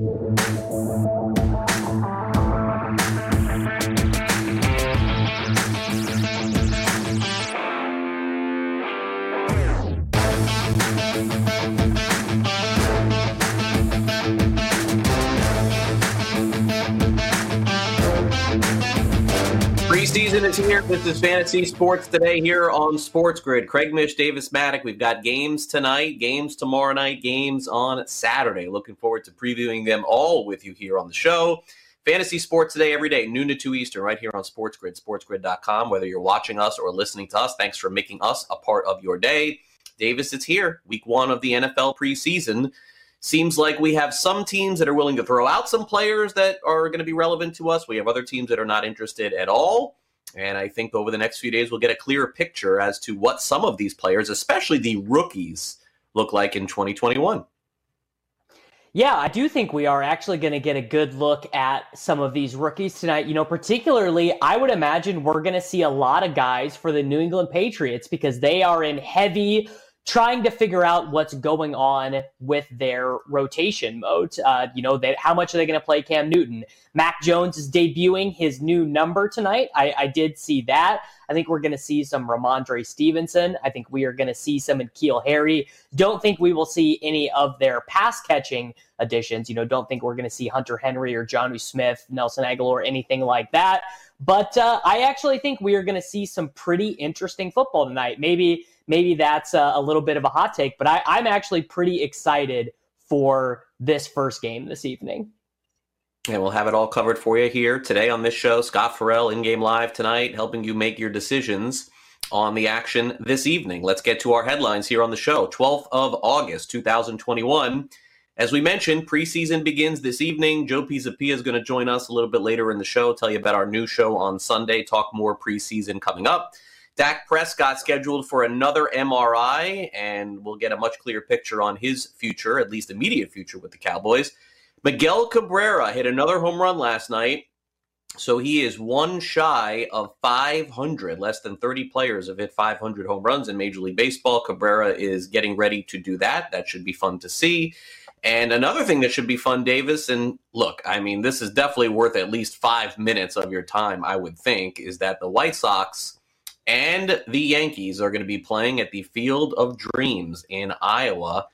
Música Preseason is here. This is Fantasy Sports Today here on Sports Grid. Craig Mish, Davis Mattek. We've got games tonight, games tomorrow night, games on Saturday. Looking forward to previewing them all with you here on the show. Fantasy Sports Today every day, noon to 2 Eastern, right here on Sports Grid, sportsgrid.com. Whether you're watching us or listening to us, thanks for making us a part of your day. Davis, it's here. Week one of the NFL preseason seems like we have some teams that are willing to throw out some players that are going to be relevant to us. We have other teams that are not interested at all. And I think over the next few days, we'll get a clearer picture as to what some of these players, especially the rookies, look like in 2021. Yeah, I do think we are actually going to get a good look at some of these rookies tonight. You know, particularly, I would imagine we're going to see a lot of guys for the New England Patriots because they are in heavy trying to figure out what's going on with their rotation mode. Uh, you know, they, how much are they going to play Cam Newton? Mac Jones is debuting his new number tonight. I, I did see that. I think we're going to see some Rhamondre Stevenson. I think we are going to see some N'Keal Harry. Don't think we will see any of their pass catching additions. You know, don't think we're going to see Hunter Henry or Jonnu Smith, Nelson Agholor, anything like that. But uh, I actually think we are going to see some pretty interesting football tonight. Maybe maybe that's a, a little bit of a hot take, but I, I'm actually pretty excited for this first game this evening. And we'll have it all covered for you here today on this show. Scott Farrell in game live tonight, helping you make your decisions on the action this evening. Let's get to our headlines here on the show. 12th of August, 2021. As we mentioned, preseason begins this evening. Joe Pisapia is going to join us a little bit later in the show, tell you about our new show on Sunday, talk more preseason coming up. Dak Prescott scheduled for another MRI, and we'll get a much clearer picture on his future, at least immediate future with the Cowboys. Miguel Cabrera hit another home run last night, so he is one shy of 500. Less than 30 players have hit 500 home runs in Major League Baseball. Cabrera is getting ready to do that. That should be fun to see. And another thing that should be fun, Davis, and look, I mean, this is definitely worth at least five minutes of your time, I would think, is that the White Sox and the Yankees are going to be playing at the Field of Dreams in Iowa.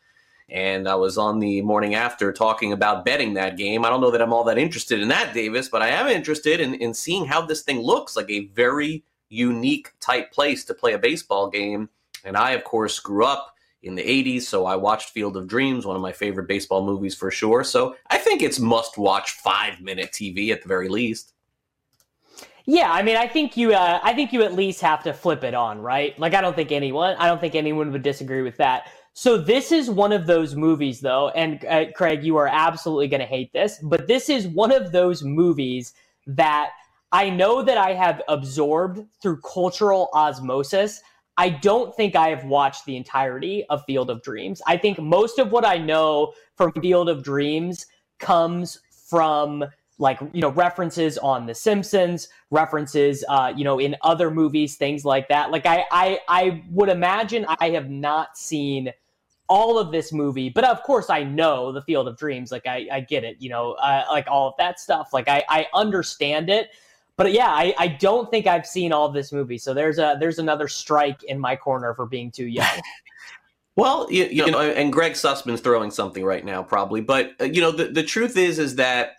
And I was on the morning after talking about betting that game. I don't know that I'm all that interested in that, Davis, but I am interested in, in seeing how this thing looks like a very unique type place to play a baseball game. And I, of course, grew up in the 80s, so I watched Field of Dreams, one of my favorite baseball movies for sure. So I think it's must watch five minute TV at the very least. Yeah, I mean, I think you, uh, I think you at least have to flip it on, right? Like, I don't think anyone, I don't think anyone would disagree with that. So this is one of those movies, though, and uh, Craig, you are absolutely going to hate this, but this is one of those movies that I know that I have absorbed through cultural osmosis. I don't think I have watched the entirety of Field of Dreams. I think most of what I know from Field of Dreams comes from like you know references on the simpsons references uh you know in other movies things like that like i i i would imagine i have not seen all of this movie, but of course I know the Field of Dreams. Like I, I get it, you know, uh, like all of that stuff. Like I, I understand it. But yeah, I, I don't think I've seen all of this movie. So there's a there's another strike in my corner for being too young. well, you, you know, and Greg Sussman's throwing something right now, probably. But uh, you know, the, the truth is, is that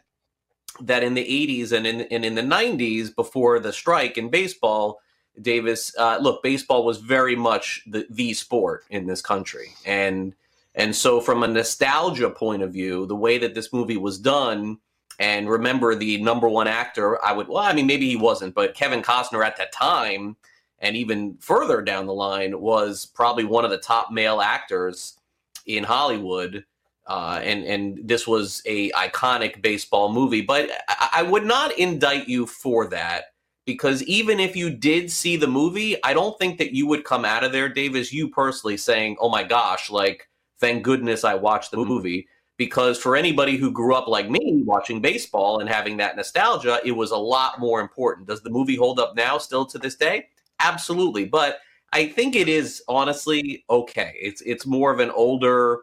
that in the 80s and in and in the 90s, before the strike in baseball, Davis, uh, look, baseball was very much the the sport in this country, and and so from a nostalgia point of view, the way that this movie was done and remember the number one actor, I would, well, I mean, maybe he wasn't, but Kevin Costner at that time, and even further down the line, was probably one of the top male actors in Hollywood. Uh, and and this was a iconic baseball movie, but I, I would not indict you for that because even if you did see the movie, I don't think that you would come out of there, Davis, you personally saying, "Oh my gosh, like thank goodness I watched the movie." because for anybody who grew up like me watching baseball and having that nostalgia, it was a lot more important. Does the movie hold up now still to this day? Absolutely. But I think it is honestly okay. It's it's more of an older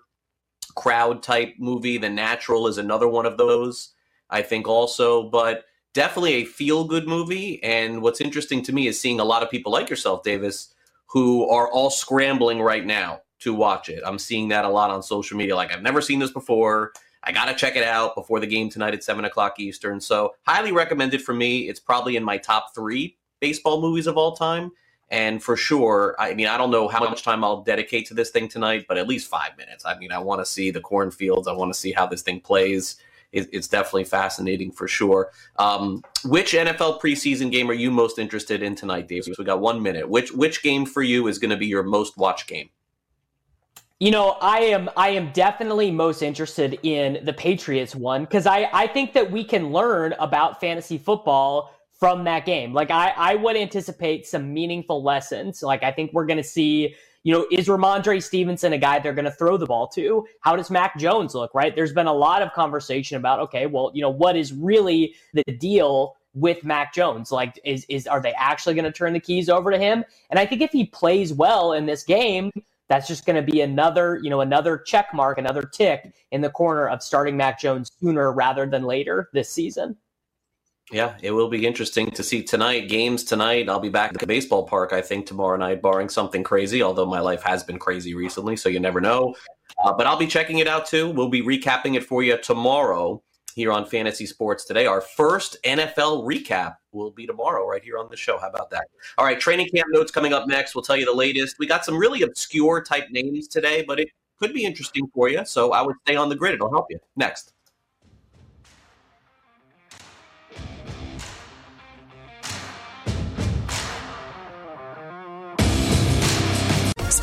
crowd type movie. The Natural is another one of those. I think also, but definitely a feel good movie. And what's interesting to me is seeing a lot of people like yourself, Davis, who are all scrambling right now to watch it. I'm seeing that a lot on social media. Like, I've never seen this before. I got to check it out before the game tonight at 7 o'clock Eastern. So, highly recommended for me. It's probably in my top three baseball movies of all time. And for sure, I mean, I don't know how much time I'll dedicate to this thing tonight, but at least five minutes. I mean, I want to see the cornfields. I want to see how this thing plays. It's definitely fascinating for sure. Um, which NFL preseason game are you most interested in tonight, Dave? So we got one minute. Which which game for you is going to be your most watched game? You know, I am I am definitely most interested in the Patriots one because I, I think that we can learn about fantasy football from that game. Like I, I would anticipate some meaningful lessons. Like I think we're gonna see, you know, is Rhamondre Stevenson a guy they're gonna throw the ball to? How does Mac Jones look, right? There's been a lot of conversation about, okay, well, you know, what is really the deal with Mac Jones? Like, is is are they actually going to turn the keys over to him? And I think if he plays well in this game, that's just going to be another, you know, another check mark, another tick in the corner of starting Mac Jones sooner rather than later this season. Yeah, it will be interesting to see tonight. Games tonight. I'll be back at the baseball park, I think, tomorrow night, barring something crazy, although my life has been crazy recently, so you never know. Uh, but I'll be checking it out too. We'll be recapping it for you tomorrow here on Fantasy Sports Today. Our first NFL recap will be tomorrow, right here on the show. How about that? All right, training camp notes coming up next. We'll tell you the latest. We got some really obscure type names today, but it could be interesting for you. So I would stay on the grid. It'll help you. Next.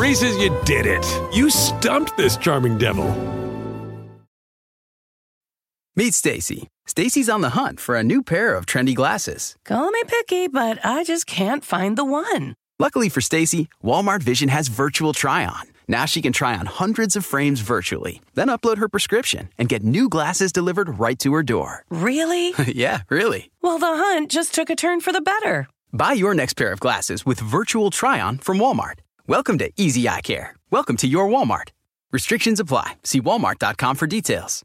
Reese's, you did it. You stumped this charming devil. Meet Stacy. Stacy's on the hunt for a new pair of trendy glasses. Call me picky, but I just can't find the one. Luckily for Stacy, Walmart Vision has virtual try on. Now she can try on hundreds of frames virtually, then upload her prescription and get new glasses delivered right to her door. Really? yeah, really. Well, the hunt just took a turn for the better. Buy your next pair of glasses with virtual try on from Walmart. Welcome to Easy Eye Care. Welcome to your Walmart. Restrictions apply. See walmart.com for details.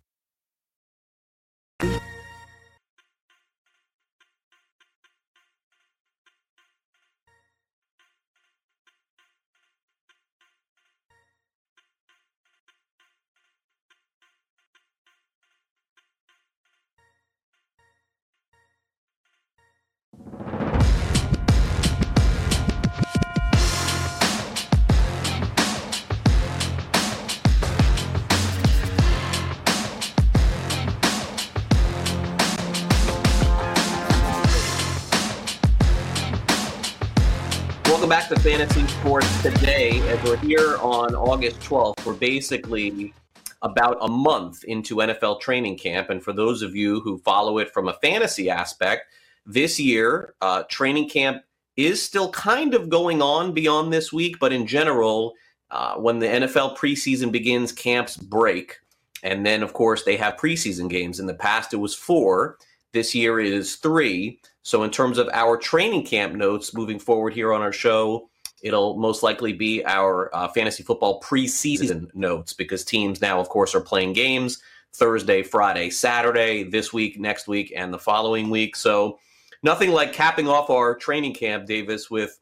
Welcome back to Fantasy Sports today. As we're here on August 12th, we're basically about a month into NFL training camp. And for those of you who follow it from a fantasy aspect, this year, uh, training camp is still kind of going on beyond this week, but in general, uh, when the NFL preseason begins, camps break. And then, of course, they have preseason games. In the past, it was four. This year is three. So, in terms of our training camp notes moving forward here on our show, it'll most likely be our uh, fantasy football preseason notes because teams now, of course, are playing games Thursday, Friday, Saturday, this week, next week, and the following week. So, nothing like capping off our training camp, Davis, with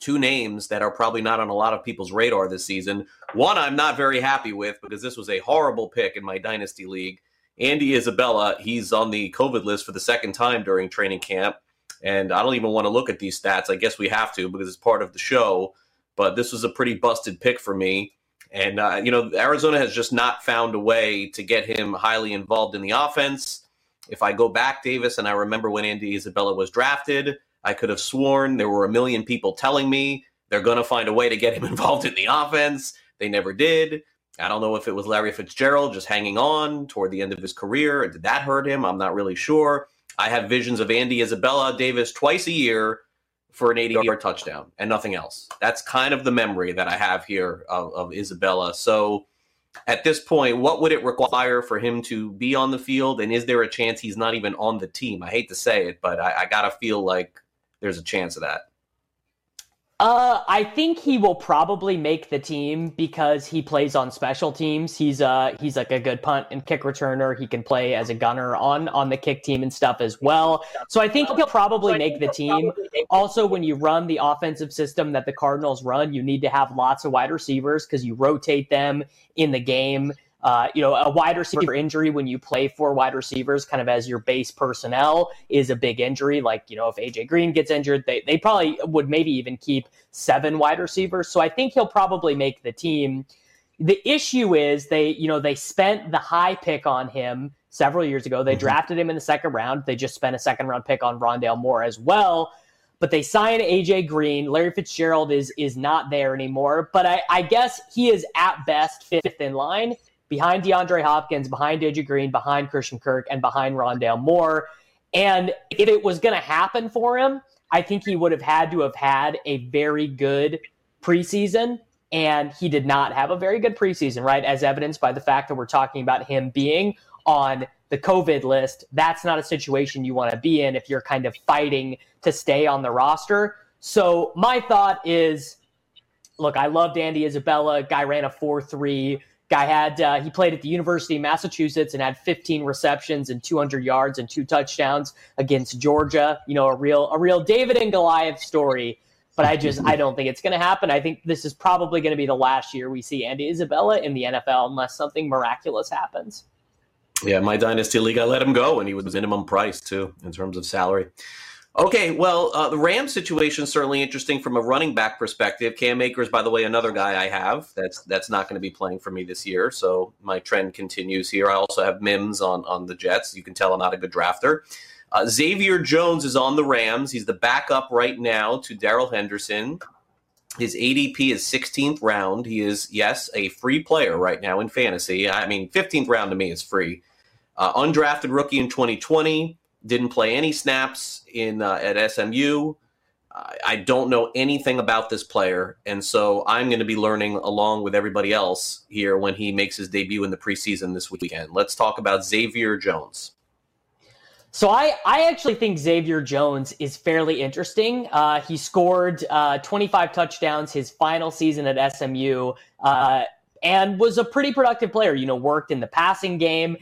two names that are probably not on a lot of people's radar this season. One I'm not very happy with because this was a horrible pick in my dynasty league. Andy Isabella, he's on the COVID list for the second time during training camp. And I don't even want to look at these stats. I guess we have to because it's part of the show. But this was a pretty busted pick for me. And, uh, you know, Arizona has just not found a way to get him highly involved in the offense. If I go back, Davis, and I remember when Andy Isabella was drafted, I could have sworn there were a million people telling me they're going to find a way to get him involved in the offense. They never did. I don't know if it was Larry Fitzgerald just hanging on toward the end of his career. Did that hurt him? I'm not really sure. I have visions of Andy Isabella Davis twice a year for an 80 yard touchdown and nothing else. That's kind of the memory that I have here of, of Isabella. So at this point, what would it require for him to be on the field? And is there a chance he's not even on the team? I hate to say it, but I, I got to feel like there's a chance of that. Uh, I think he will probably make the team because he plays on special teams. He's uh he's like a good punt and kick returner. He can play as a gunner on on the kick team and stuff as well. So I think he'll probably make the team. Also, when you run the offensive system that the Cardinals run, you need to have lots of wide receivers because you rotate them in the game. Uh, you know, a wide receiver injury when you play four wide receivers, kind of as your base personnel, is a big injury. Like, you know, if AJ Green gets injured, they, they probably would maybe even keep seven wide receivers. So I think he'll probably make the team. The issue is they, you know, they spent the high pick on him several years ago. They mm-hmm. drafted him in the second round. They just spent a second round pick on Rondale Moore as well. But they signed AJ Green. Larry Fitzgerald is is not there anymore. But I, I guess he is at best fifth in line behind DeAndre Hopkins, behind AJ Green, behind Christian Kirk, and behind Rondale Moore. And if it was going to happen for him, I think he would have had to have had a very good preseason. And he did not have a very good preseason, right? As evidenced by the fact that we're talking about him being on the COVID list. That's not a situation you want to be in if you're kind of fighting to stay on the roster. So my thought is look, I loved Andy Isabella. Guy ran a 4 3 Guy had uh, he played at the University of Massachusetts and had 15 receptions and 200 yards and two touchdowns against Georgia. You know, a real a real David and Goliath story. But I just I don't think it's going to happen. I think this is probably going to be the last year we see Andy Isabella in the NFL unless something miraculous happens. Yeah, my dynasty league, I let him go, and he was minimum price too in terms of salary. Okay, well, uh, the Rams situation is certainly interesting from a running back perspective. Cam Akers, by the way, another guy I have that's that's not going to be playing for me this year, so my trend continues here. I also have Mims on on the Jets. You can tell I'm not a good drafter. Uh, Xavier Jones is on the Rams. He's the backup right now to Darrell Henderson. His ADP is 16th round. He is, yes, a free player right now in fantasy. I mean, 15th round to me is free. Uh, undrafted rookie in 2020 didn't play any snaps in uh, at SMU. I don't know anything about this player, and so I'm going to be learning along with everybody else here when he makes his debut in the preseason this weekend. Let's talk about Xavier Jones. So I, I actually think Xavier Jones is fairly interesting. Uh, he scored uh, 25 touchdowns his final season at SMU uh, and was a pretty productive player. You know, worked in the passing game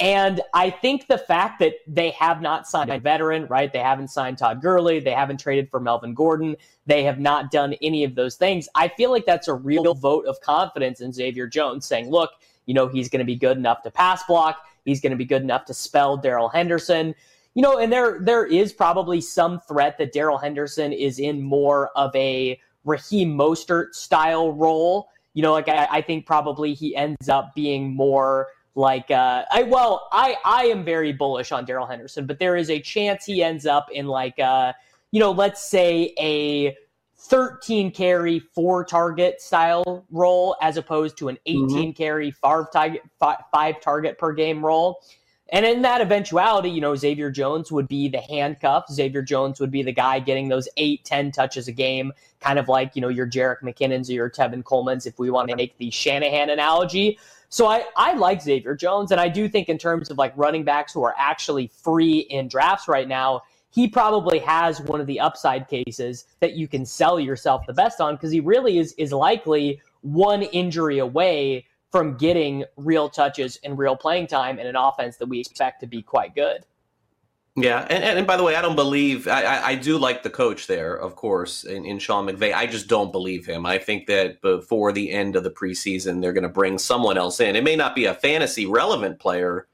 and I think the fact that they have not signed a veteran, right? They haven't signed Todd Gurley. They haven't traded for Melvin Gordon. They have not done any of those things. I feel like that's a real vote of confidence in Xavier Jones saying, look, you know, he's going to be good enough to pass block. He's going to be good enough to spell Darrell Henderson. You know, and there there is probably some threat that Darrell Henderson is in more of a Raheem Mostert style role. You know, like I, I think probably he ends up being more like uh, I well, I I am very bullish on Darrell Henderson, but there is a chance he ends up in like uh, you know, let's say a 13 carry, four target style role as opposed to an mm-hmm. 18 mm-hmm. carry, five target, five target per game role. And in that eventuality, you know, Xavier Jones would be the handcuff. Xavier Jones would be the guy getting those eight, 10 touches a game, kind of like, you know, your Jerick McKinnon's or your Tevin Coleman's, if we want to make the Shanahan analogy. So I, I like Xavier Jones. And I do think in terms of like running backs who are actually free in drafts right now, he probably has one of the upside cases that you can sell yourself the best on because he really is is likely one injury away from getting real touches and real playing time in an offense that we expect to be quite good. Yeah, and, and, by the way, I don't believe I, I do like the coach there, of course, in, in Sean McVay. I just don't believe him. I think that before the end of the preseason, they're going to bring someone else in. It may not be a fantasy relevant player,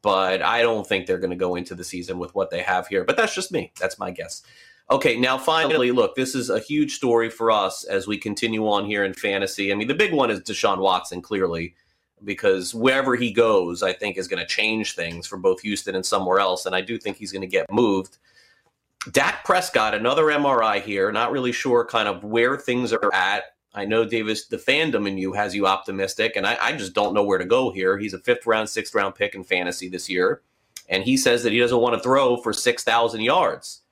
but I don't think they're going to go into the season with what they have here. But that's just me. That's my guess. Okay, now finally, look, this is a huge story for us as we continue on here in fantasy. I mean, the big one is Deshaun Watson, clearly, because wherever he goes, I think is going to change things for both Houston and somewhere else. And I do think he's going to get moved. Dak Prescott, another MRI here. Not really sure kind of where things are at. I know Davis, the fandom in you has you optimistic, and I, I just don't know where to go here. He's a fifth round, sixth round pick in fantasy this year, and he says that he doesn't want to throw for six thousand yards.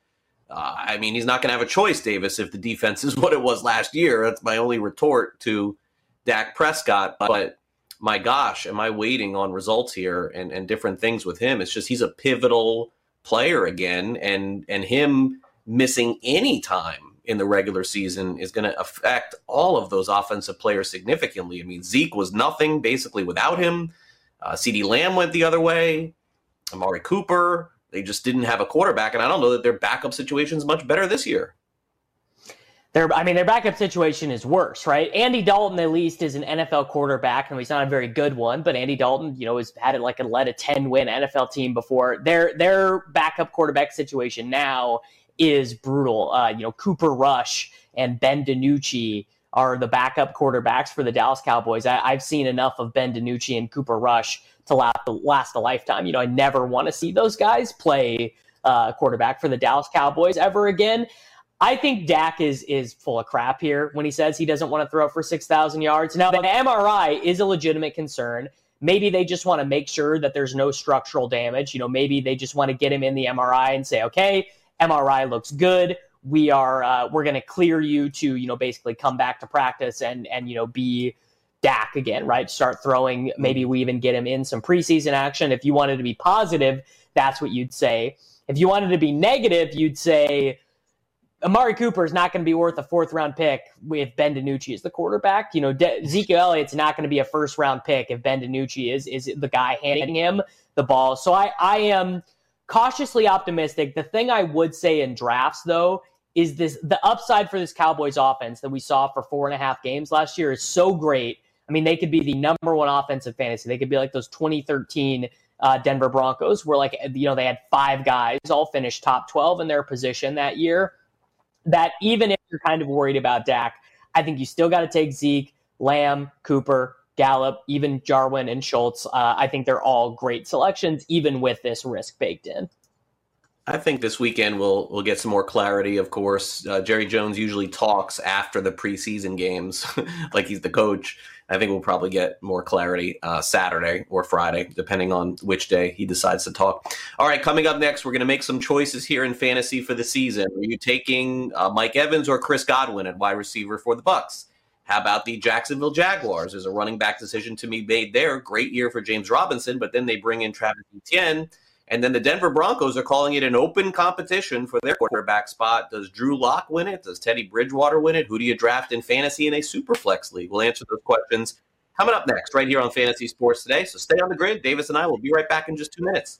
Uh, I mean, he's not going to have a choice, Davis, if the defense is what it was last year. That's my only retort to Dak Prescott. But my gosh, am I waiting on results here and, and different things with him? It's just he's a pivotal player again, and and him missing any time in the regular season is going to affect all of those offensive players significantly. I mean, Zeke was nothing basically without him. Uh, CeeDee Lamb went the other way. Amari Cooper. They just didn't have a quarterback, and I don't know that their backup situation is much better this year. Their, I mean, their backup situation is worse, right? Andy Dalton, at least, is an NFL quarterback, and he's not a very good one. But Andy Dalton, you know, has had it like a led a ten win NFL team before. Their their backup quarterback situation now is brutal. Uh, you know, Cooper Rush and Ben DiNucci are the backup quarterbacks for the Dallas Cowboys. I, have seen enough of Ben DiNucci and Cooper Rush to last, last a lifetime. You know, I never want to see those guys play uh, quarterback for the Dallas Cowboys ever again. I think Dak is is full of crap here when he says he doesn't want to throw for six thousand yards. Now, the MRI is a legitimate concern. Maybe they just want to make sure that there's no structural damage. You know, maybe they just want to get him in the MRI and say, okay, MRI looks good. We are uh, we're going to clear you to you know basically come back to practice and and you know be Dak again, right? Start throwing. Maybe we even get him in some preseason action. If you wanted to be positive, that's what you'd say. If you wanted to be negative, you'd say Amari Cooper is not going to be worth a fourth round pick if Ben DiNucci is the quarterback. You know, De- Ezekiel Elliott's not going to be a first round pick if Ben DiNucci is is the guy handing him the ball. So I I am cautiously optimistic. The thing I would say in drafts though is this the upside for this Cowboys offense that we saw for four and a half games last year is so great I mean, they could be the number one offensive fantasy. They could be like those 2013 uh, Denver Broncos, where like you know they had five guys all finished top 12 in their position that year. That even if you're kind of worried about Dak, I think you still got to take Zeke, Lamb, Cooper, Gallup, even Jarwin and Schultz. Uh, I think they're all great selections, even with this risk baked in. I think this weekend we'll we'll get some more clarity. Of course, uh, Jerry Jones usually talks after the preseason games, like he's the coach. I think we'll probably get more clarity uh, Saturday or Friday, depending on which day he decides to talk. All right, coming up next, we're going to make some choices here in fantasy for the season. Are you taking uh, Mike Evans or Chris Godwin at wide receiver for the Bucs? How about the Jacksonville Jaguars? There's a running back decision to be made there. Great year for James Robinson, but then they bring in Travis Etienne and then the Denver Broncos are calling it an open competition for their quarterback spot. Does Drew Lock win it? Does Teddy Bridgewater win it? Who do you draft in fantasy in a super flex league? We'll answer those questions coming up next, right here on Fantasy Sports Today. So stay on the grid. Davis and I will be right back in just two minutes.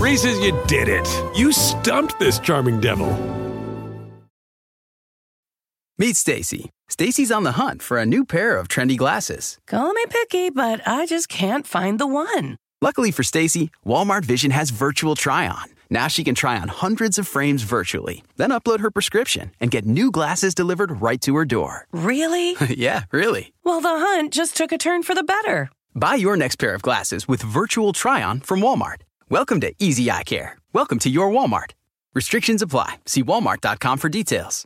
Reese's, you did it. You stumped this charming devil. Meet Stacy. Stacy's on the hunt for a new pair of trendy glasses. Call me picky, but I just can't find the one. Luckily for Stacy, Walmart Vision has virtual try on. Now she can try on hundreds of frames virtually, then upload her prescription and get new glasses delivered right to her door. Really? yeah, really. Well, the hunt just took a turn for the better. Buy your next pair of glasses with virtual try on from Walmart. Welcome to Easy Eye Care. Welcome to your Walmart. Restrictions apply. See walmart.com for details.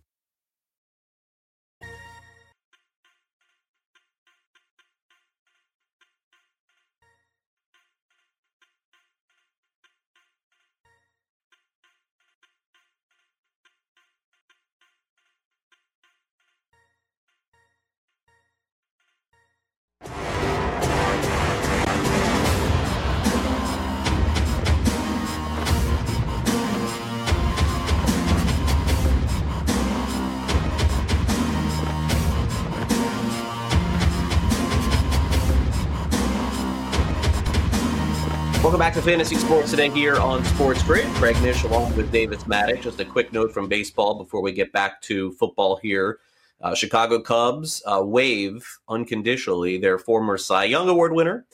Welcome back to Fantasy Sports today here on Sports Grid. Craig Mish along with Davis Mattek. Just a quick note from baseball before we get back to football here. Uh, Chicago Cubs uh, waive unconditionally their former Cy Young Award winner,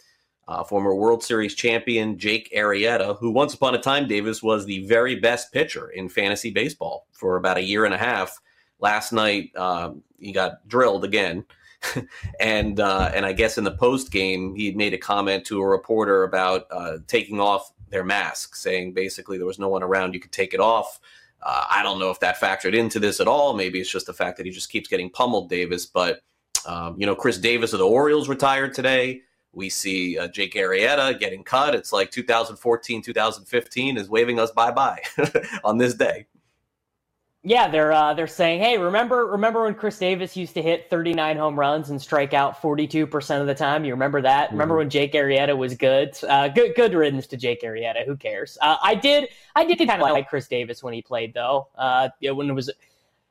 uh, former World Series champion Jake Arrieta, who once upon a time, Davis, was the very best pitcher in fantasy baseball for about a year and a half. Last night, um, he got drilled again. and uh, and I guess in the post game, he made a comment to a reporter about uh, taking off their mask, saying basically there was no one around, you could take it off. Uh, I don't know if that factored into this at all. Maybe it's just the fact that he just keeps getting pummeled, Davis. But um, you know, Chris Davis of the Orioles retired today. We see uh, Jake Arrieta getting cut. It's like 2014, 2015 is waving us bye bye on this day. Yeah, they're uh, they're saying, hey, remember remember when Chris Davis used to hit 39 home runs and strike out 42 percent of the time? You remember that? Mm-hmm. Remember when Jake Arrieta was good? Uh, good good riddance to Jake Arrieta. Who cares? Uh, I did I did kind of like Chris Davis when he played though. Uh, when it was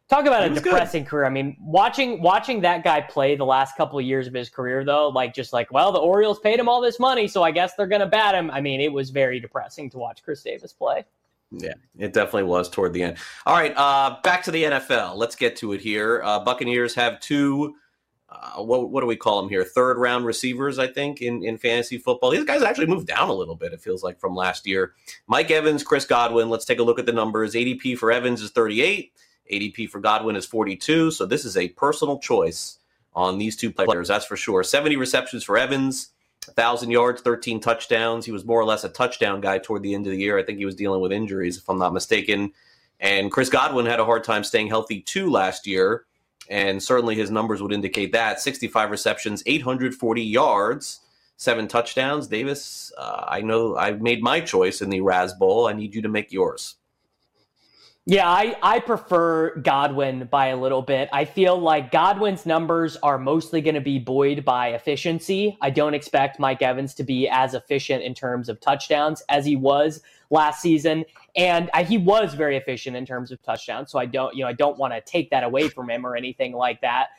talk about a depressing good. career. I mean, watching watching that guy play the last couple of years of his career though, like just like well, the Orioles paid him all this money, so I guess they're gonna bat him. I mean, it was very depressing to watch Chris Davis play. Yeah, it definitely was toward the end. All right, uh, back to the NFL. Let's get to it here. Uh, Buccaneers have two. Uh, what, what do we call them here? Third round receivers, I think, in, in fantasy football. These guys actually moved down a little bit, it feels like, from last year. Mike Evans, Chris Godwin. Let's take a look at the numbers. ADP for Evans is 38, ADP for Godwin is 42. So this is a personal choice on these two players, that's for sure. 70 receptions for Evans, 1,000 yards, 13 touchdowns. He was more or less a touchdown guy toward the end of the year. I think he was dealing with injuries, if I'm not mistaken. And Chris Godwin had a hard time staying healthy too last year. And certainly his numbers would indicate that 65 receptions, 840 yards, seven touchdowns. Davis, uh, I know I've made my choice in the Raz Bowl. I need you to make yours. Yeah, I, I prefer Godwin by a little bit. I feel like Godwin's numbers are mostly going to be buoyed by efficiency. I don't expect Mike Evans to be as efficient in terms of touchdowns as he was last season. And I, he was very efficient in terms of touchdowns. So I don't, you know, I don't want to take that away from him or anything like that.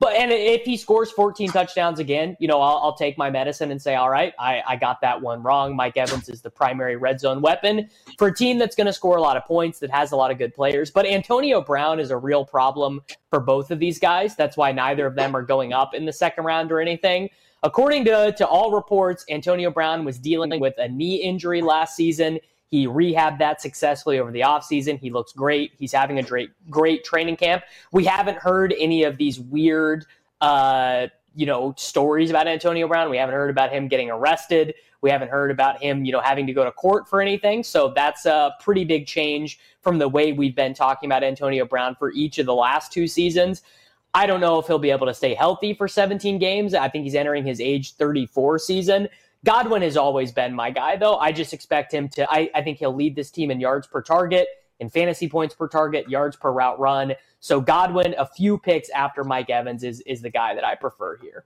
But and if he scores 14 touchdowns again, you know, I'll, I'll, take my medicine and say, all right, I, I got that one wrong. Mike Evans is the primary red zone weapon for a team that's going to score a lot of points, that has a lot of good players. But Antonio Brown is a real problem for both of these guys. That's why neither of them are going up in the second round or anything. According to, to all reports, Antonio Brown was dealing with a knee injury last season. He rehabbed that successfully over the offseason. He looks great. He's having a great, great training camp. We haven't heard any of these weird, uh, you know, stories about Antonio Brown. We haven't heard about him getting arrested. We haven't heard about him, you know, having to go to court for anything. So that's a pretty big change from the way we've been talking about Antonio Brown for each of the last two seasons. I don't know if he'll be able to stay healthy for 17 games. I think he's entering his age 34 season. Godwin has always been my guy, though. I just expect him to, I, I think he'll lead this team in yards per target, in fantasy points per target, yards per route run. So Godwin, a few picks after Mike Evans, is, is the guy that I prefer here.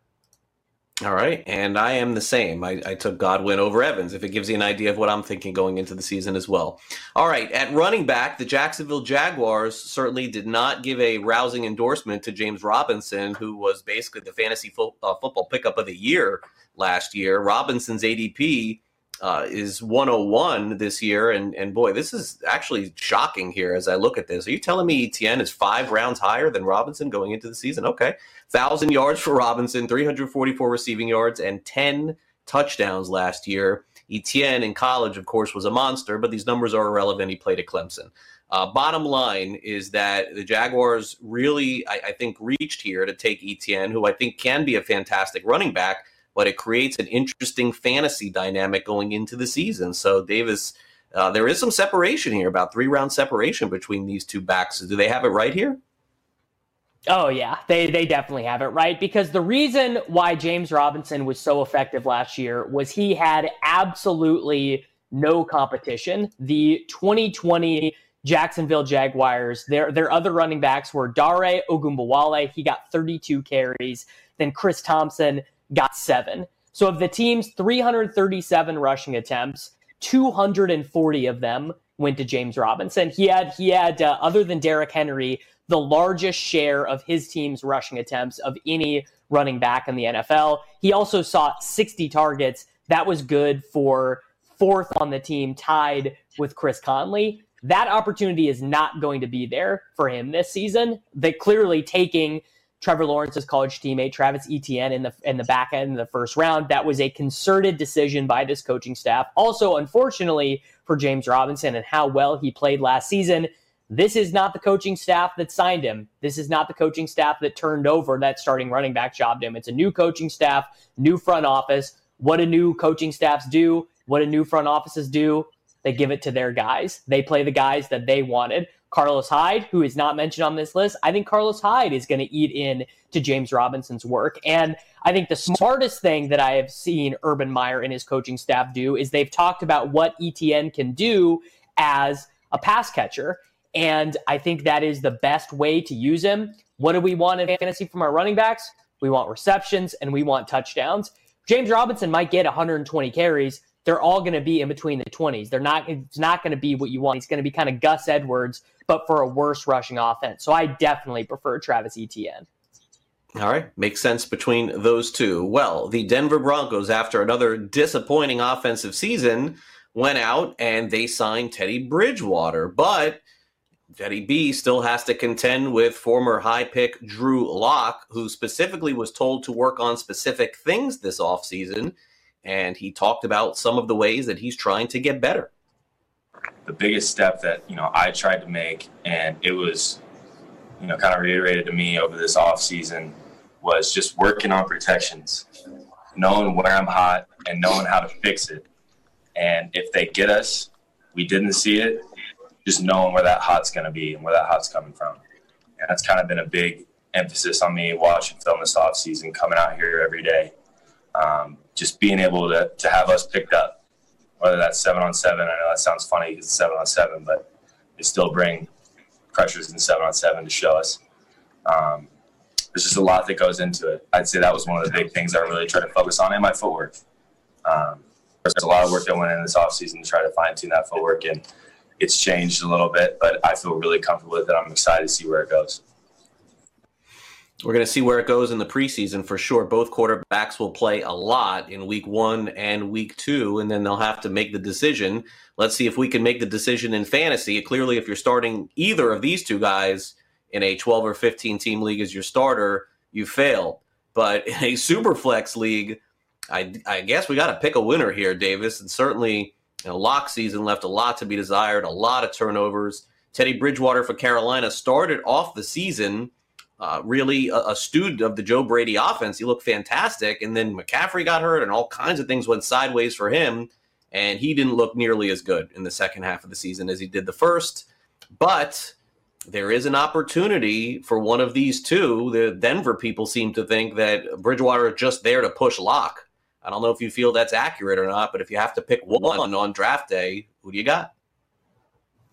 All right, and I am the same. I, I, took Godwin over Evans, if it gives you an idea of what I'm thinking going into the season as well. All right, at running back, the Jacksonville Jaguars certainly did not give a rousing endorsement to James Robinson, who was basically the fantasy fo- uh, football pickup of the year last year. Robinson's ADP uh, is 101 this year, and and boy, this is actually shocking here as I look at this. Are you telling me Etienne is five rounds higher than Robinson going into the season? Okay, thousand yards for Robinson, 344 receiving yards, and 10 touchdowns last year. Etienne in college, of course, was a monster, but these numbers are irrelevant. He played at Clemson. Uh, bottom line is that the Jaguars really, I, I think, reached here to take Etienne, who I think can be a fantastic running back but it creates an interesting fantasy dynamic going into the season. So Davis, uh, there is some separation here, about three round separation between these two backs. Do they have it right here? Oh yeah, they they definitely have it right because the reason why James Robinson was so effective last year was he had absolutely no competition. The 2020 Jacksonville Jaguars, their their other running backs were Dare Ogunbowale, he got 32 carries. Then Chris Thompson got seven. So of the team's 337 rushing attempts, 240 of them went to James Robinson. He had he had uh, other than Derrick Henry the largest share of his team's rushing attempts of any running back in the NFL. He also saw 60 targets. That was good for fourth on the team, tied with Chris Conley. That opportunity is not going to be there for him this season. They clearly taking Trevor Lawrence's college teammate Travis Etienne in the in the back end of the first round. That was a concerted decision by this coaching staff. Also, unfortunately for James Robinson and how well he played last season, this is not the coaching staff that signed him. This is not the coaching staff that turned over that starting running back job to him. It's a new coaching staff, new front office. What do new coaching staffs do? What do new front offices do? They give it to their guys. They play the guys that they wanted. Carlos Hyde, who is not mentioned on this list, I think Carlos Hyde is going to eat in to James Robinson's work. And I think the smartest thing that I have seen Urban Meyer and his coaching staff do is they've talked about what Etienne can do as a pass catcher. And I think that is the best way to use him. What do we want in fantasy from our running backs? We want receptions and we want touchdowns. James Robinson might get 120 carries. They're all going to be in between the 20s. They're not. It's not going to be what you want. It's going to be kind of Gus Edwards but for a worse rushing offense. So I definitely prefer Travis Etienne. All right, makes sense between those two. Well, the Denver Broncos, after another disappointing offensive season, went out and they signed Teddy Bridgewater. But Teddy B still has to contend with former high pick Drew Lock, who specifically was told to work on specific things this offseason. And he talked about some of the ways that he's trying to get better the biggest step that you know I tried to make, and it was you know kind of reiterated to me over this off season was just working on protections, knowing where I'm hot and knowing how to fix it. And if they get us, we didn't see it, just knowing where that hot's going to be and where that hot's coming from. And that's kind of been a big emphasis on me watching film this off season, coming out here every day, um, just being able to, to have us picked up whether that's seven on seven. I know that sounds funny because it's seven on seven, but they still bring pressures in seven on seven to show us. Um, there's just a lot that goes into it. I'd say that was one of the big things I really tried to focus on, and my footwork. Um, there's a lot of work that went in this offseason to try to fine tune that footwork, and it's changed a little bit, but I feel really comfortable with it. I'm excited to see where it goes. We're going to see where it goes in the preseason for sure. Both quarterbacks will play a lot in week one and week two, and then they'll have to make the decision. Let's see if we can make the decision in fantasy. Clearly, if you're starting either of these two guys in a 12 or 15 team league as your starter, you fail. But in a super flex league, I, I guess we got to pick a winner here, Davis. And certainly, you know, lock season left a lot to be desired, a lot of turnovers. Teddy Bridgewater for Carolina started off the season uh, really a, a, student of the Joe Brady offense. He looked fantastic. And then McCaffrey got hurt and all kinds of things went sideways for him. And he didn't look nearly as good in the second half of the season as he did the first. But there is an opportunity for one of these two. The Denver people seem to think that Bridgewater is just there to push Lock. I don't know if you feel that's accurate or not, but if you have to pick one on draft day, who do you got?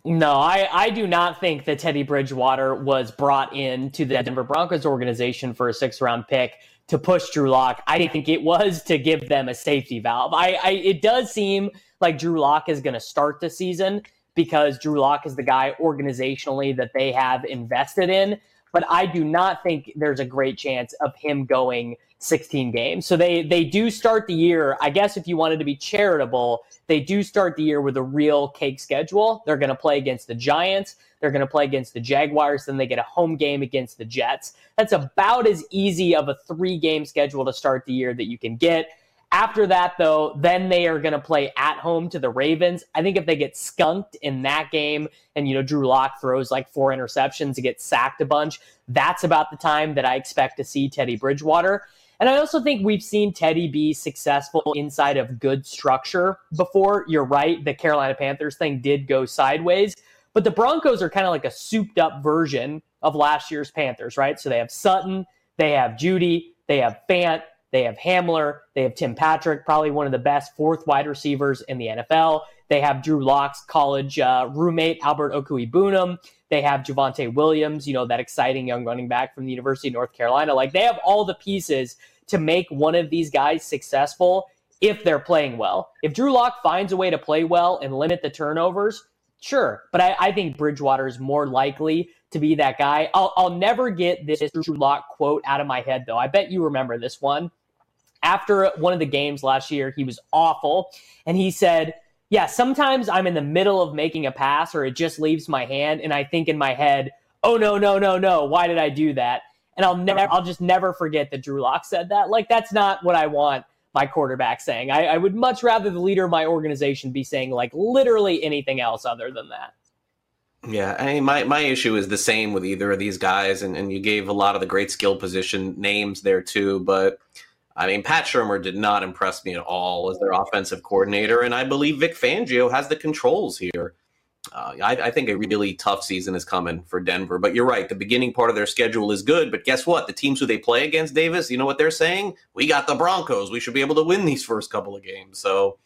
No, I, I do not think that Teddy Bridgewater was brought in to the Denver Broncos organization for a six round pick to push Drew Lock. I think it was to give them a safety valve. I, I it does seem like Drew Lock is going to start the season because Drew Lock is the guy organizationally that they have invested in. But I do not think there's a great chance of him going 16 games. So they they do start the year. I guess if you wanted to be charitable, they do start the year with a real cake schedule. They're going to play against the Giants. They're going to play against the Jaguars. Then they get a home game against the Jets. That's about as easy of a three game schedule to start the year that you can get. After that, though, then they are going to play at home to the Ravens. I think if they get skunked in that game and, you know, Drew Lock throws like four interceptions and gets sacked a bunch, that's about the time that I expect to see Teddy Bridgewater. And I also think we've seen Teddy be successful inside of good structure before. You're right. The Carolina Panthers thing did go sideways, but the Broncos are kind of like a souped up version of last year's Panthers, right? So they have Sutton, they have Jeudy, they have Fant, they have Hamler, they have Tim Patrick, probably one of the best fourth wide receivers in the NFL. They have Drew Lock's college uh, roommate, Albert Okwuegbunam. They have Javonte Williams, you know, that exciting young running back from the University of North Carolina. Like they have all the pieces to make one of these guys successful if they're playing well. If Drew Lock finds a way to play well and limit the turnovers, sure. But I, I think Bridgewater is more likely to be that guy. I'll, I'll never get this Drew Lock quote out of my head, though. I bet you remember this one. After one of the games last year, he was awful. And he said, Yeah, sometimes I'm in the middle of making a pass or it just leaves my hand. And I think in my head, Oh, no, no, no, no. Why did I do that? And I'll never, I'll just never forget that Drew Lock said that. Like, that's not what I want my quarterback saying. I, I would much rather the leader of my organization be saying, like, literally anything else other than that. Yeah, I mean, my, my issue is the same with either of these guys, and, and you gave a lot of the great skill position names there too. But I mean, Pat Shurmur did not impress me at all as their offensive coordinator, and I believe Vic Fangio has the controls here uh, I, I, think a really tough season is coming for Denver. But you're right. The beginning part of their schedule is good. But guess what? The teams who they play against, Davis, you know what they're saying? We got the Broncos. We should be able to win these first couple of games. So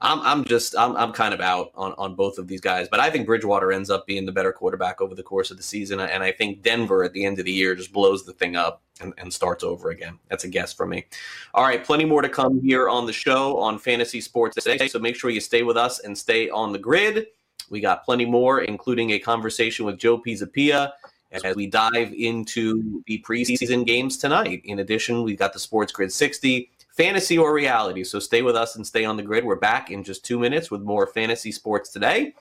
I'm, I'm just, I'm, I'm kind of out on, on both of these guys. But I think Bridgewater ends up being the better quarterback over the course of the season. And I think Denver at the end of the year just blows the thing up and, and starts over again. That's a guess from me. All right. Plenty more to come here on the show on Fantasy Sports today. So make sure you stay with us and stay on the grid. We got plenty more, including a conversation with Joe Pisapia as we dive into the preseason games tonight. In addition, we've got the Sports Grid 60, fantasy or reality. So stay with us and stay on the grid. We're back in just two minutes with more fantasy sports today.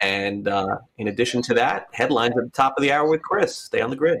And uh, in addition to that, headlines at the top of the hour with Chris. Stay on the grid.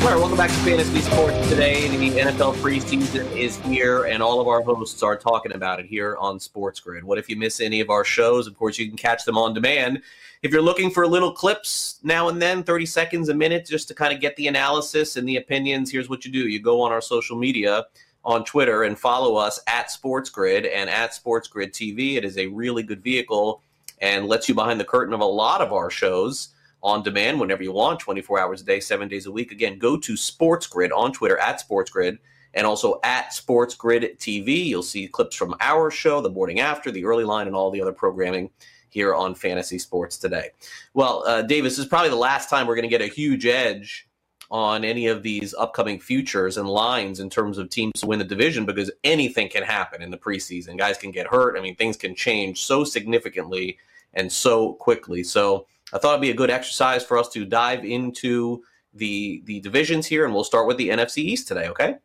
All right, welcome back to Fantasy Sports today. The NFL preseason is here, and all of our hosts are talking about it here on Sports Grid. What if you miss any of our shows? Of course, you can catch them on demand. If you're looking for little clips now and then, 30 seconds a minute, just to kind of get the analysis and the opinions, here's what you do you go on our social media on Twitter and follow us at Sports Grid and at Sports Grid TV. It is a really good vehicle and lets you behind the curtain of a lot of our shows on demand whenever you want, 24 hours a day, seven days a week. Again, go to Sports Grid on Twitter at Sports Grid and also at Sports Grid TV. You'll see clips from our show, the morning after, the early line, and all the other programming here on Fantasy Sports today. Well, uh, Davis, this is probably the last time we're going to get a huge edge on any of these upcoming futures and lines in terms of teams to win the division because anything can happen in the preseason. Guys can get hurt. I mean, things can change so significantly and so quickly. So, I thought it'd be a good exercise for us to dive into the the divisions here, and we'll start with the NFC East today. Okay.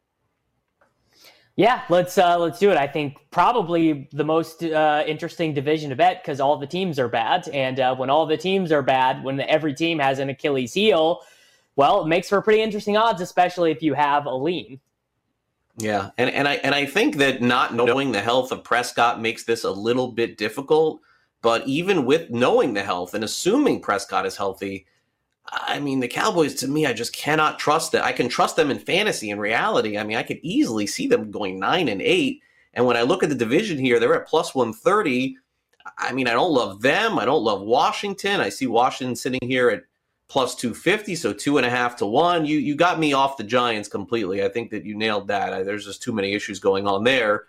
Yeah, let's uh, let's do it. I think probably the most uh, interesting division to bet because all the teams are bad, and uh, when all the teams are bad, when every team has an Achilles heel, well, it makes for pretty interesting odds, especially if you have a lean. Yeah, and and I and I think that not knowing the health of Prescott makes this a little bit difficult. But even with knowing the health and assuming Prescott is healthy, I mean, the Cowboys, to me, I just cannot trust it. I can trust them in fantasy. In reality, I mean, I could easily see them going nine and eight. And when I look at the division here, they're at plus 130. I mean, I don't love them. I don't love Washington. I see Washington sitting here at plus 250, so two and a half to one. You you got me off the Giants completely. I think that you nailed that. There's just too many issues going on there.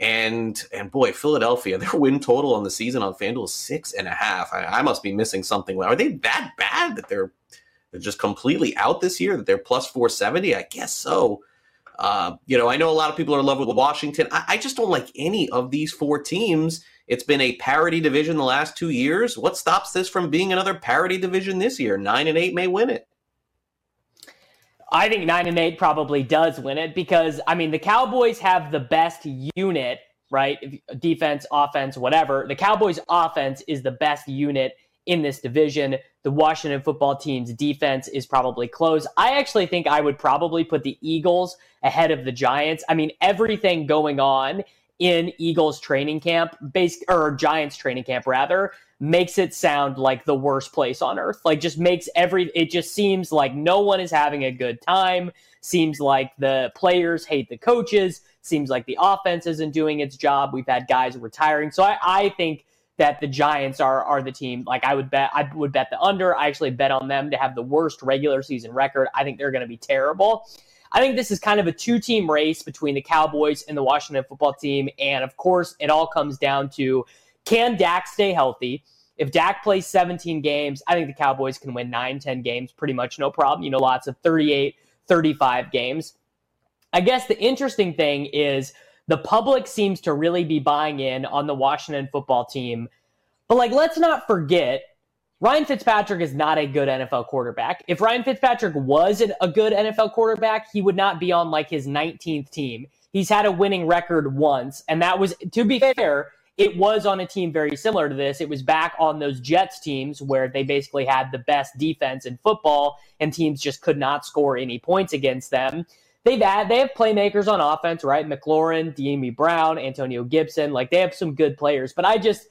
And and boy, Philadelphia, their win total on the season on FanDuel is six and a half. I, I must be missing something. Are they that bad that they're they're just completely out this year? That they're plus four seventy? I guess so. Uh, you know, I know a lot of people are in love with Washington. I, I just don't like any of these four teams. It's been a parity division the last two years. What stops this from being another parity division this year? Nine and eight may win it. I think nine and eight probably does win it because I mean the Cowboys have the best unit, right? Defense, offense, whatever. The Cowboys' offense is the best unit in this division. The Washington football team's defense is probably close. I actually think I would probably put the Eagles ahead of the Giants. I mean, everything going on in Eagles training camp, based or Giants training camp rather, makes it sound like the worst place on earth. Like just makes every it just seems like no one is having a good time. Seems like the players hate the coaches. Seems like the offense isn't doing its job. We've had guys retiring. So I, I think that the Giants are are the team. Like I would bet I would bet the under. I actually bet on them to have the worst regular season record. I think they're going to be terrible. I think this is kind of a two team race between the Cowboys and the Washington football team. And of course, it all comes down to can Dak stay healthy? If Dak plays 17 games, I think the Cowboys can win 9, 10 games pretty much no problem. You know, lots of 38, 35 games. I guess the interesting thing is the public seems to really be buying in on the Washington football team. But like, let's not forget, Ryan Fitzpatrick is not a good NFL quarterback. If Ryan Fitzpatrick was a good NFL quarterback, he would not be on like his 19th team. He's had a winning record once, and that was, to be fair, it was on a team very similar to this. It was back on those Jets teams where they basically had the best defense in football and teams just could not score any points against them. They've had, they have playmakers on offense, right? McLaurin, Dyami Brown, Antonio Gibson. Like they have some good players, but I just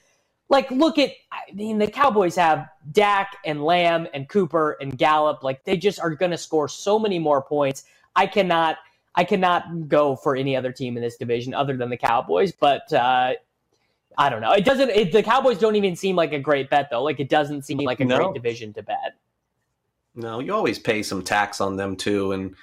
like look at I mean the Cowboys have Dak and Lamb and Cooper and Gallup. Like they just are going to score so many more points. I cannot I cannot go for any other team in this division other than the Cowboys. But uh, I don't know. It doesn't. It, the Cowboys don't even seem like a great bet though. Like it doesn't seem like a no. great division to bet. No, you always pay some tax on them too, and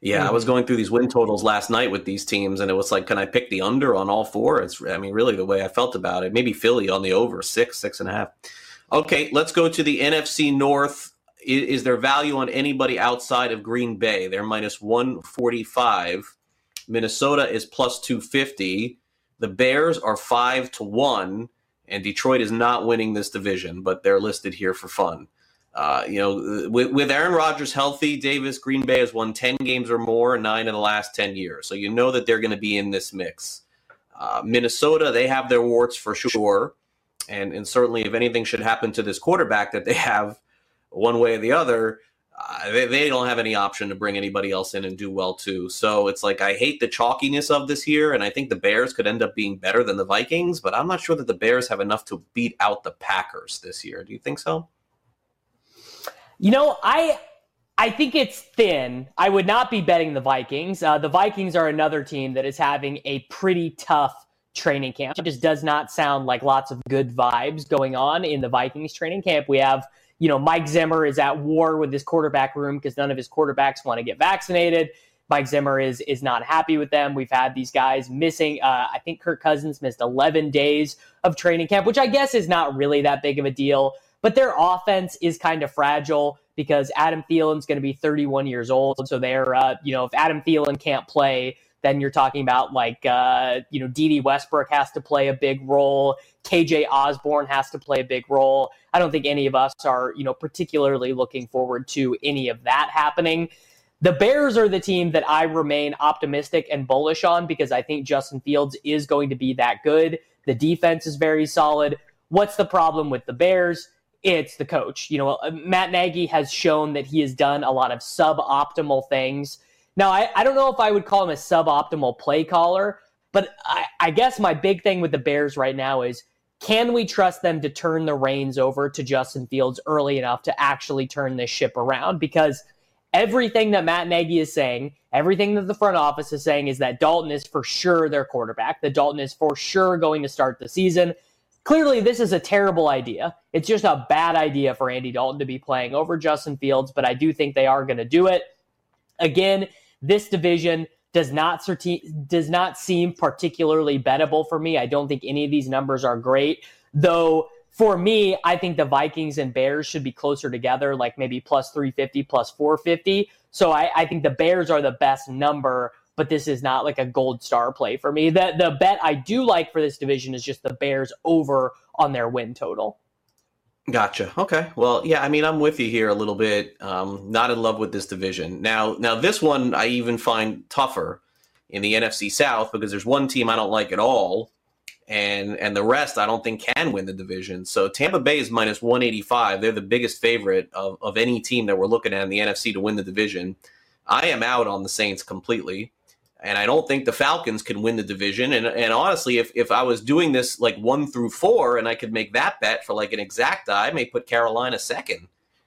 yeah, mm-hmm. I was going through these win totals last night with these teams, and it was like, can I pick the under on all four? It's, I mean, really the way I felt about it. Maybe Philly on the over six, six and a half. Okay, let's go to the NFC North. Is, is there value on anybody outside of Green Bay? They're minus one forty five. Minnesota is plus two fifty. The Bears are five to one, and Detroit is not winning this division, but they're listed here for fun. Uh, you know, with, with Aaron Rodgers healthy, Davis Green Bay has won ten games or more, nine in the last ten years. So you know that they're going to be in this mix. Uh, Minnesota, they have their warts for sure, and and certainly if anything should happen to this quarterback that they have, one way or the other, uh, they, they don't have any option to bring anybody else in and do well too. So it's like I hate the chalkiness of this year, and I think the Bears could end up being better than the Vikings, but I'm not sure that the Bears have enough to beat out the Packers this year. Do you think so? You know, I I think it's thin. I would not be betting the Vikings. Uh, the Vikings are another team that is having a pretty tough training camp. It just does not sound like lots of good vibes going on in the Vikings training camp. We have you know, Mike Zimmer is at war with his quarterback room because none of his quarterbacks want to get vaccinated. Mike Zimmer is is not happy with them. We've had these guys missing. Uh, I think Kirk Cousins missed 11 days of training camp, which I guess is not really that big of a deal. But their offense is kind of fragile because Adam Thielen's going to be 31 years old. So they're, uh, you know, if Adam Thielen can't play, then you're talking about like, uh, you know, Dede Westbrook has to play a big role. KJ Osborne has to play a big role. I don't think any of us are, you know, particularly looking forward to any of that happening. The Bears are the team that I remain optimistic and bullish on because I think Justin Fields is going to be that good. The defense is very solid. What's the problem with the Bears? It's the coach. You know, uh, Matt Nagy has shown that he has done a lot of suboptimal things. Now, I, I don't know if I would call him a suboptimal play caller, but I, I guess my big thing with the Bears right now is can we trust them to turn the reins over to Justin Fields early enough to actually turn this ship around? Because everything that Matt Nagy is saying, everything that the front office is saying is that Dalton is for sure their quarterback, that Dalton is for sure going to start the season. Clearly, this is a terrible idea. It's just a bad idea for Andy Dalton to be playing over Justin Fields, but I do think they are going to do it. Again, this division, does not certi- does not seem particularly bettable for me. I don't think any of these numbers are great, though. For me, I think the Vikings and Bears should be closer together, like maybe plus 350, plus 450. So I, I think the Bears are the best number, but this is not like a gold star play for me. The, the bet I do like for this division is just the Bears over on their win total. Gotcha. Okay. Well, yeah. I mean, I'm with you here a little bit. Um, not in love with this division now. Now, this one I even find tougher in the NFC South because there's one team I don't like at all, and and the rest I don't think can win the division. So Tampa Bay is minus 185. They're the biggest favorite of of any team that we're looking at in the NFC to win the division. I am out on the Saints completely and I don't think the Falcons can win the division. And and honestly, if if I was doing this like one through four, and I could make that bet for like an exacta, I may put Carolina second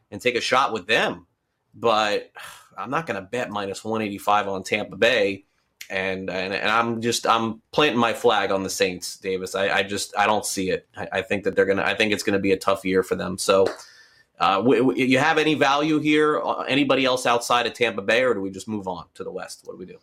and take a shot with them. But I'm not going to bet minus 185 on Tampa Bay. And, and and I'm just I'm planting my flag on the Saints, Davis. I, I just I don't see it. I, I think that they're gonna. I think it's gonna be a tough year for them. So, uh, w- w- you have any value here? Uh, anybody else outside of Tampa Bay, or do we just move on to the West? What do we do?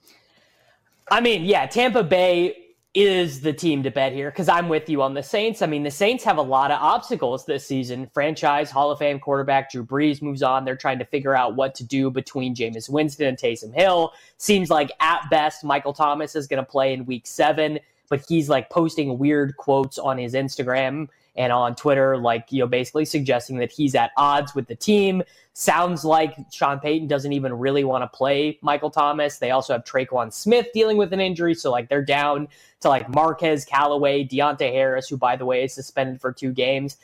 I mean, yeah, Tampa Bay is the team to bet here because I'm with you on the Saints. I mean, the Saints have a lot of obstacles this season. Franchise Hall of Fame quarterback Drew Brees moves on. They're trying to figure out what to do between Jameis Winston and Taysom Hill. Seems like at best Michael Thomas is going to play in Week Seven, but he's like posting weird quotes on his Instagram and on Twitter, like, you know, basically suggesting that he's at odds with the team. Sounds like Sean Payton doesn't even really want to play Michael Thomas. They also have Tre'Quan Smith dealing with an injury. So, like, they're down to like Marquez Callaway, Deonte Harris, who, by the way, is suspended for two games.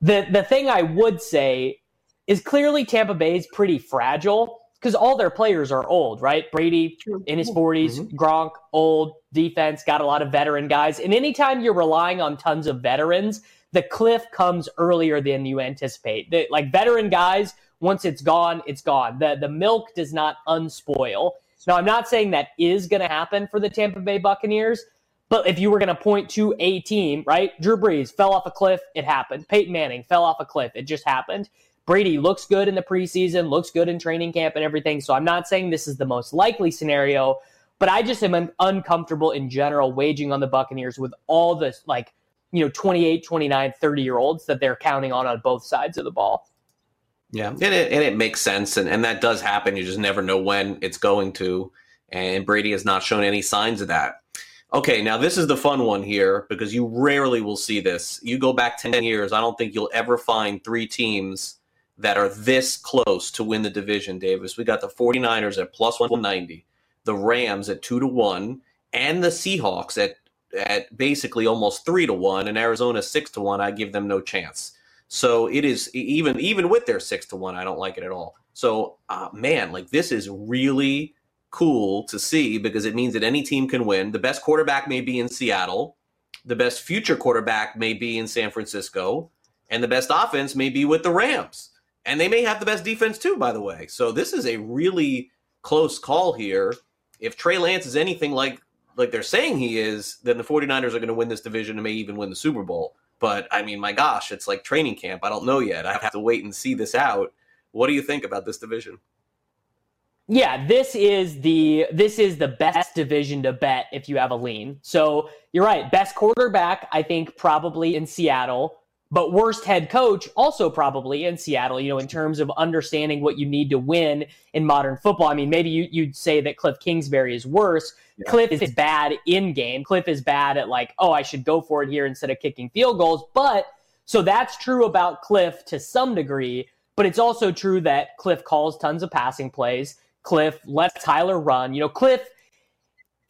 The, the thing I would say is clearly Tampa Bay is pretty fragile because all their players are old, right? Brady in his 40s, mm-hmm. Gronk, old, defense, got a lot of veteran guys. And anytime you're relying on tons of veterans, the cliff comes earlier than you anticipate. The, like veteran guys, once it's gone, it's gone. The the milk does not unspoil. Now, I'm not saying that is going to happen for the Tampa Bay Buccaneers, But if you were going to point to a team, right? Drew Brees fell off a cliff. It happened. Peyton Manning fell off a cliff. It just happened. Brady looks good in the preseason, looks good in training camp and everything. So I'm not saying this is the most likely scenario, but I just am uncomfortable in general waging on the Buccaneers with all this, like, you know, 28, 29, 30 year olds that they're counting on on both sides of the ball. Yeah, and it, and it makes sense. And, and that does happen. You just never know when it's going to. And Brady has not shown any signs of that. Okay, now this is the fun one here because you rarely will see this. You go back 10 years, I don't think you'll ever find three teams that are this close to win the division, Davis. We got the 49ers at plus 190, the Rams at 2 to 1, and the Seahawks at at basically almost 3 to 1 and Arizona 6 to 1. I give them no chance. So it is even even with their 6 to 1, I don't like it at all. So uh, man, like this is really cool to see because it means that any team can win. The best quarterback may be in Seattle, the best future quarterback may be in San Francisco, and the best offense may be with the Rams. And they may have the best defense too, by the way. So this is a really close call here. If Trey Lance is anything like like they're saying he is, then the 49ers are going to win this division and may even win the Super Bowl. But I mean, my gosh, it's like training camp. I don't know yet. I have to wait and see this out. What do you think about this division? Yeah, this is the this is the best division to bet if you have a lean. So you're right. Best quarterback, I think, probably in Seattle but worst head coach also probably in Seattle, you know, in terms of understanding what you need to win in modern football. I mean, maybe you, would say that Cliff Kingsbury is worse. Yeah. Cliff is bad in game. Cliff is bad at like, oh, I should go for it here instead of kicking field goals. But so that's true about Cliff to some degree, but it's also true that Cliff calls tons of passing plays. Cliff lets Kyler run. You know, Cliff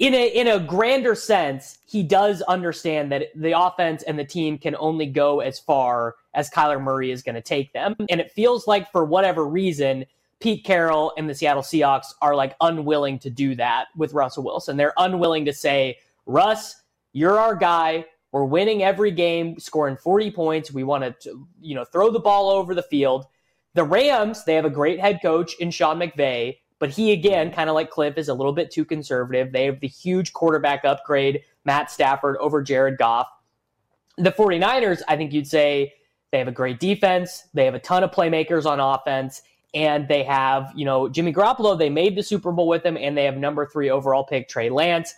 in a in a grander sense, he does understand that the offense and the team can only go as far as Kyler Murray is going to take them. And it feels like for whatever reason, Pete Carroll and the Seattle Seahawks are like unwilling to do that with Russell Wilson. They're unwilling to say, "Russ, you're our guy. We're winning every game, scoring 40 points. We want to, you know, throw the ball over the field." The Rams, they have a great head coach in Sean McVay. But he, again, kind of like Cliff, is a little bit too conservative. They have the huge quarterback upgrade, Matt Stafford over Jared Goff. The 49ers, I think you'd say they have a great defense. They have a ton of playmakers on offense. And they have, you know, Jimmy Garoppolo, they made the Super Bowl with him, and they have number three overall pick, Trey Lance.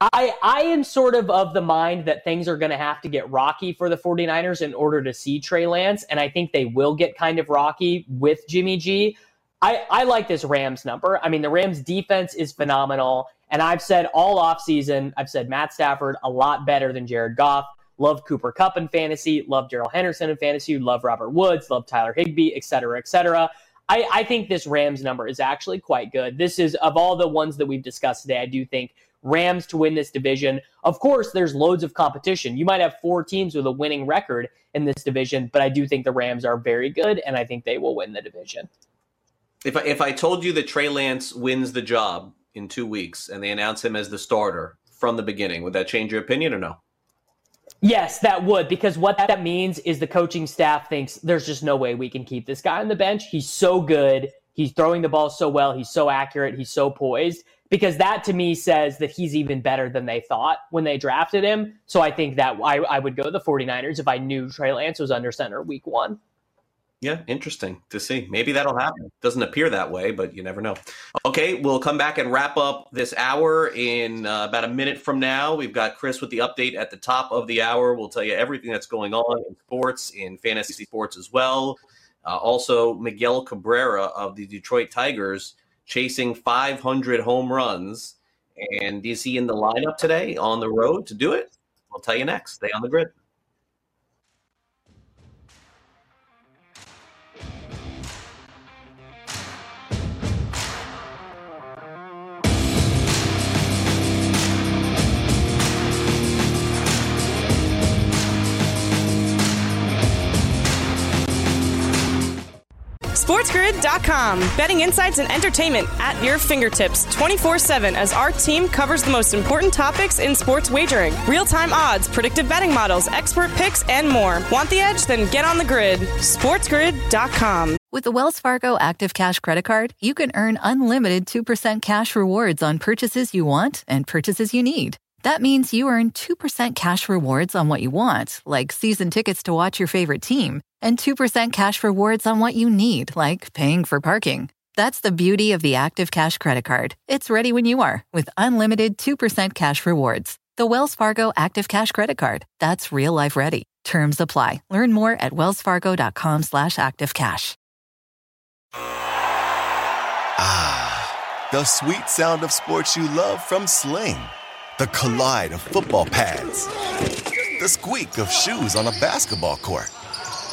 I, I am sort of of the mind that things are going to have to get rocky for the 49ers in order to see Trey Lance. And I think they will get kind of rocky with Jimmy G. I, I like this Rams number. I mean, the Rams defense is phenomenal. And I've said all offseason, I've said Matt Stafford a lot better than Jared Goff. Love Cooper Kupp in fantasy, love Darrell Henderson in fantasy, love Robert Woods, love Tyler Higbee, et cetera, et cetera. I, I think this Rams number is actually quite good. This is, of all the ones that we've discussed today, I do think Rams to win this division. Of course, there's loads of competition. You might have four teams with a winning record in this division, but I do think the Rams are very good, and I think they will win the division. If I, if I told you that Trey Lance wins the job in two weeks and they announce him as the starter from the beginning, would that change your opinion or no? Yes, that would, because what that means is the coaching staff thinks there's just no way we can keep this guy on the bench. He's so good. He's throwing the ball so well. He's so accurate. He's so poised. Because that to me says that he's even better than they thought when they drafted him. So I think that I, I would go the 49ers if I knew Trey Lance was under center week one. Yeah, interesting to see. Maybe that'll happen. Doesn't appear that way, but you never know. Okay, we'll come back and wrap up this hour in uh, about a minute from now. We've got Chris with the update at the top of the hour. We'll tell you everything that's going on in sports, in fantasy sports as well. Uh, also, Miguel Cabrera of the Detroit Tigers chasing 500 home runs. And is he in the lineup today on the road to do it? We'll tell you next. Stay on the grid. SportsGrid.com. Betting insights and entertainment at your fingertips 24 7 as our team covers the most important topics in sports wagering real time odds, predictive betting models, expert picks, and more. Want the edge? Then get on the grid. SportsGrid.com. With the Wells Fargo Active Cash Credit Card, you can earn unlimited 2% cash rewards on purchases you want and purchases you need. That means you earn 2% cash rewards on what you want, like season tickets to watch your favorite team, and 2% cash rewards on what you need, like paying for parking. That's the beauty of the Active Cash credit card. It's ready when you are with unlimited 2% cash rewards. The Wells Fargo Active Cash credit card. That's real life ready. Terms apply. Learn more at wellsfargo.com slash activecash. Ah, the sweet sound of sports you love from Sling. The collide of football pads. The squeak of shoes on a basketball court.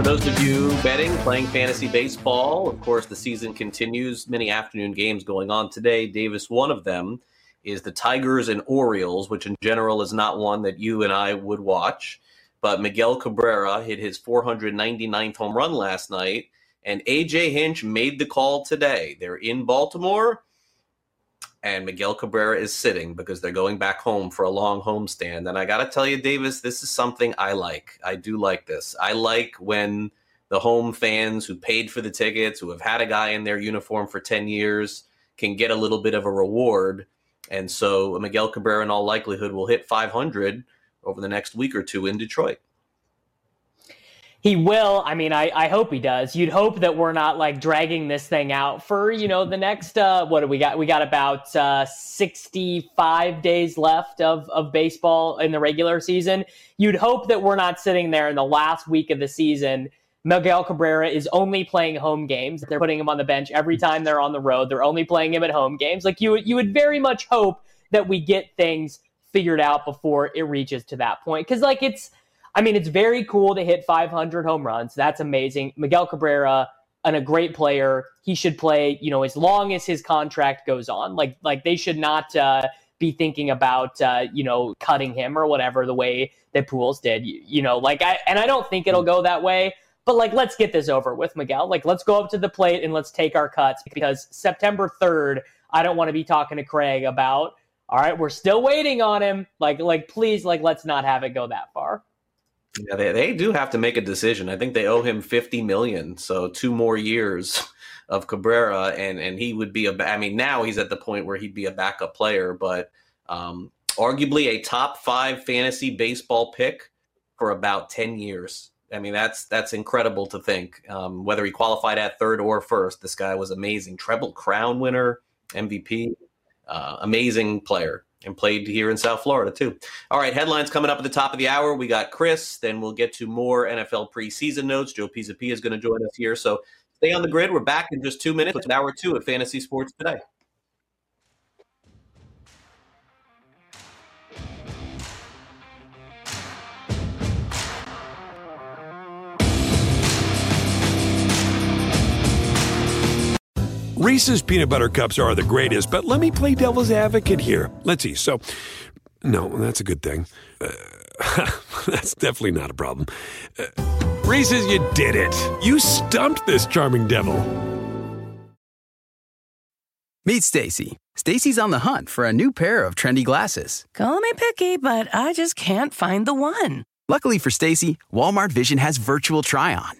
For those of you betting, playing fantasy baseball, of course, the season continues. Many afternoon games going on today. Davis, one of them is the Tigers and Orioles, which in general is not one that you and I would watch. But Miguel Cabrera hit his 499th home run last night, and AJ Hinch made the call today. They're in Baltimore, and Miguel Cabrera is sitting because they're going back home for a long homestand. And I got to tell you, Davis, this is something I like. I do like this. I like when the home fans who paid for the tickets, who have had a guy in their uniform for 10 years, can get a little bit of a reward. And so Miguel Cabrera, in all likelihood, will hit 500 over the next week or two in Detroit. He will. I mean, I, I hope he does. You'd hope that we're not like dragging this thing out for, you know, the next, uh, what do we got? We got about uh, 65 days left of, of baseball in the regular season. You'd hope that we're not sitting there in the last week of the season. Miguel Cabrera is only playing home games. They're putting him on the bench every time they're on the road. They're only playing him at home games. Like you, you would very much hope that we get things figured out before it reaches to that point. Cause like it's, I mean, it's very cool to hit 500 home runs. That's amazing. Miguel Cabrera, and a great player, he should play. You know, as long as his contract goes on. Like, like they should not uh, be thinking about uh, you know cutting him or whatever the way that Pujols did. You, you know, like I and I don't think it'll go that way. But like, let's get this over with, Miguel. Like, let's go up to the plate and let's take our cuts because September 3rd, I don't want to be talking to Craig about. All right, we're still waiting on him. Like, like, please, like, let's not have it go that far. Yeah, they, they do have to make a decision. I think they owe him 50 million, so two more years of Cabrera and and he would be a I mean now he's at the point where he'd be a backup player, but um, arguably a top 5 fantasy baseball pick for about 10 years. I mean that's that's incredible to think. Um, whether he qualified at third or first, this guy was amazing. Treble crown winner, MVP, uh, amazing player and played here in South Florida too. All right, headlines coming up at the top of the hour. We got Chris, then we'll get to more NFL preseason notes. Joe Pisapia is going to join us here. So stay on the grid. We're back in just two minutes with hour two of Fantasy Sports Today. Reese's peanut butter cups are the greatest, but let me play devil's advocate here. Let's see. So, no, that's a good thing. Uh, that's definitely not a problem. Uh, Reese's, you did it. You stumped this charming devil. Meet Stacy. Stacy's on the hunt for a new pair of trendy glasses. Call me picky, but I just can't find the one. Luckily for Stacy, Walmart Vision has virtual try on.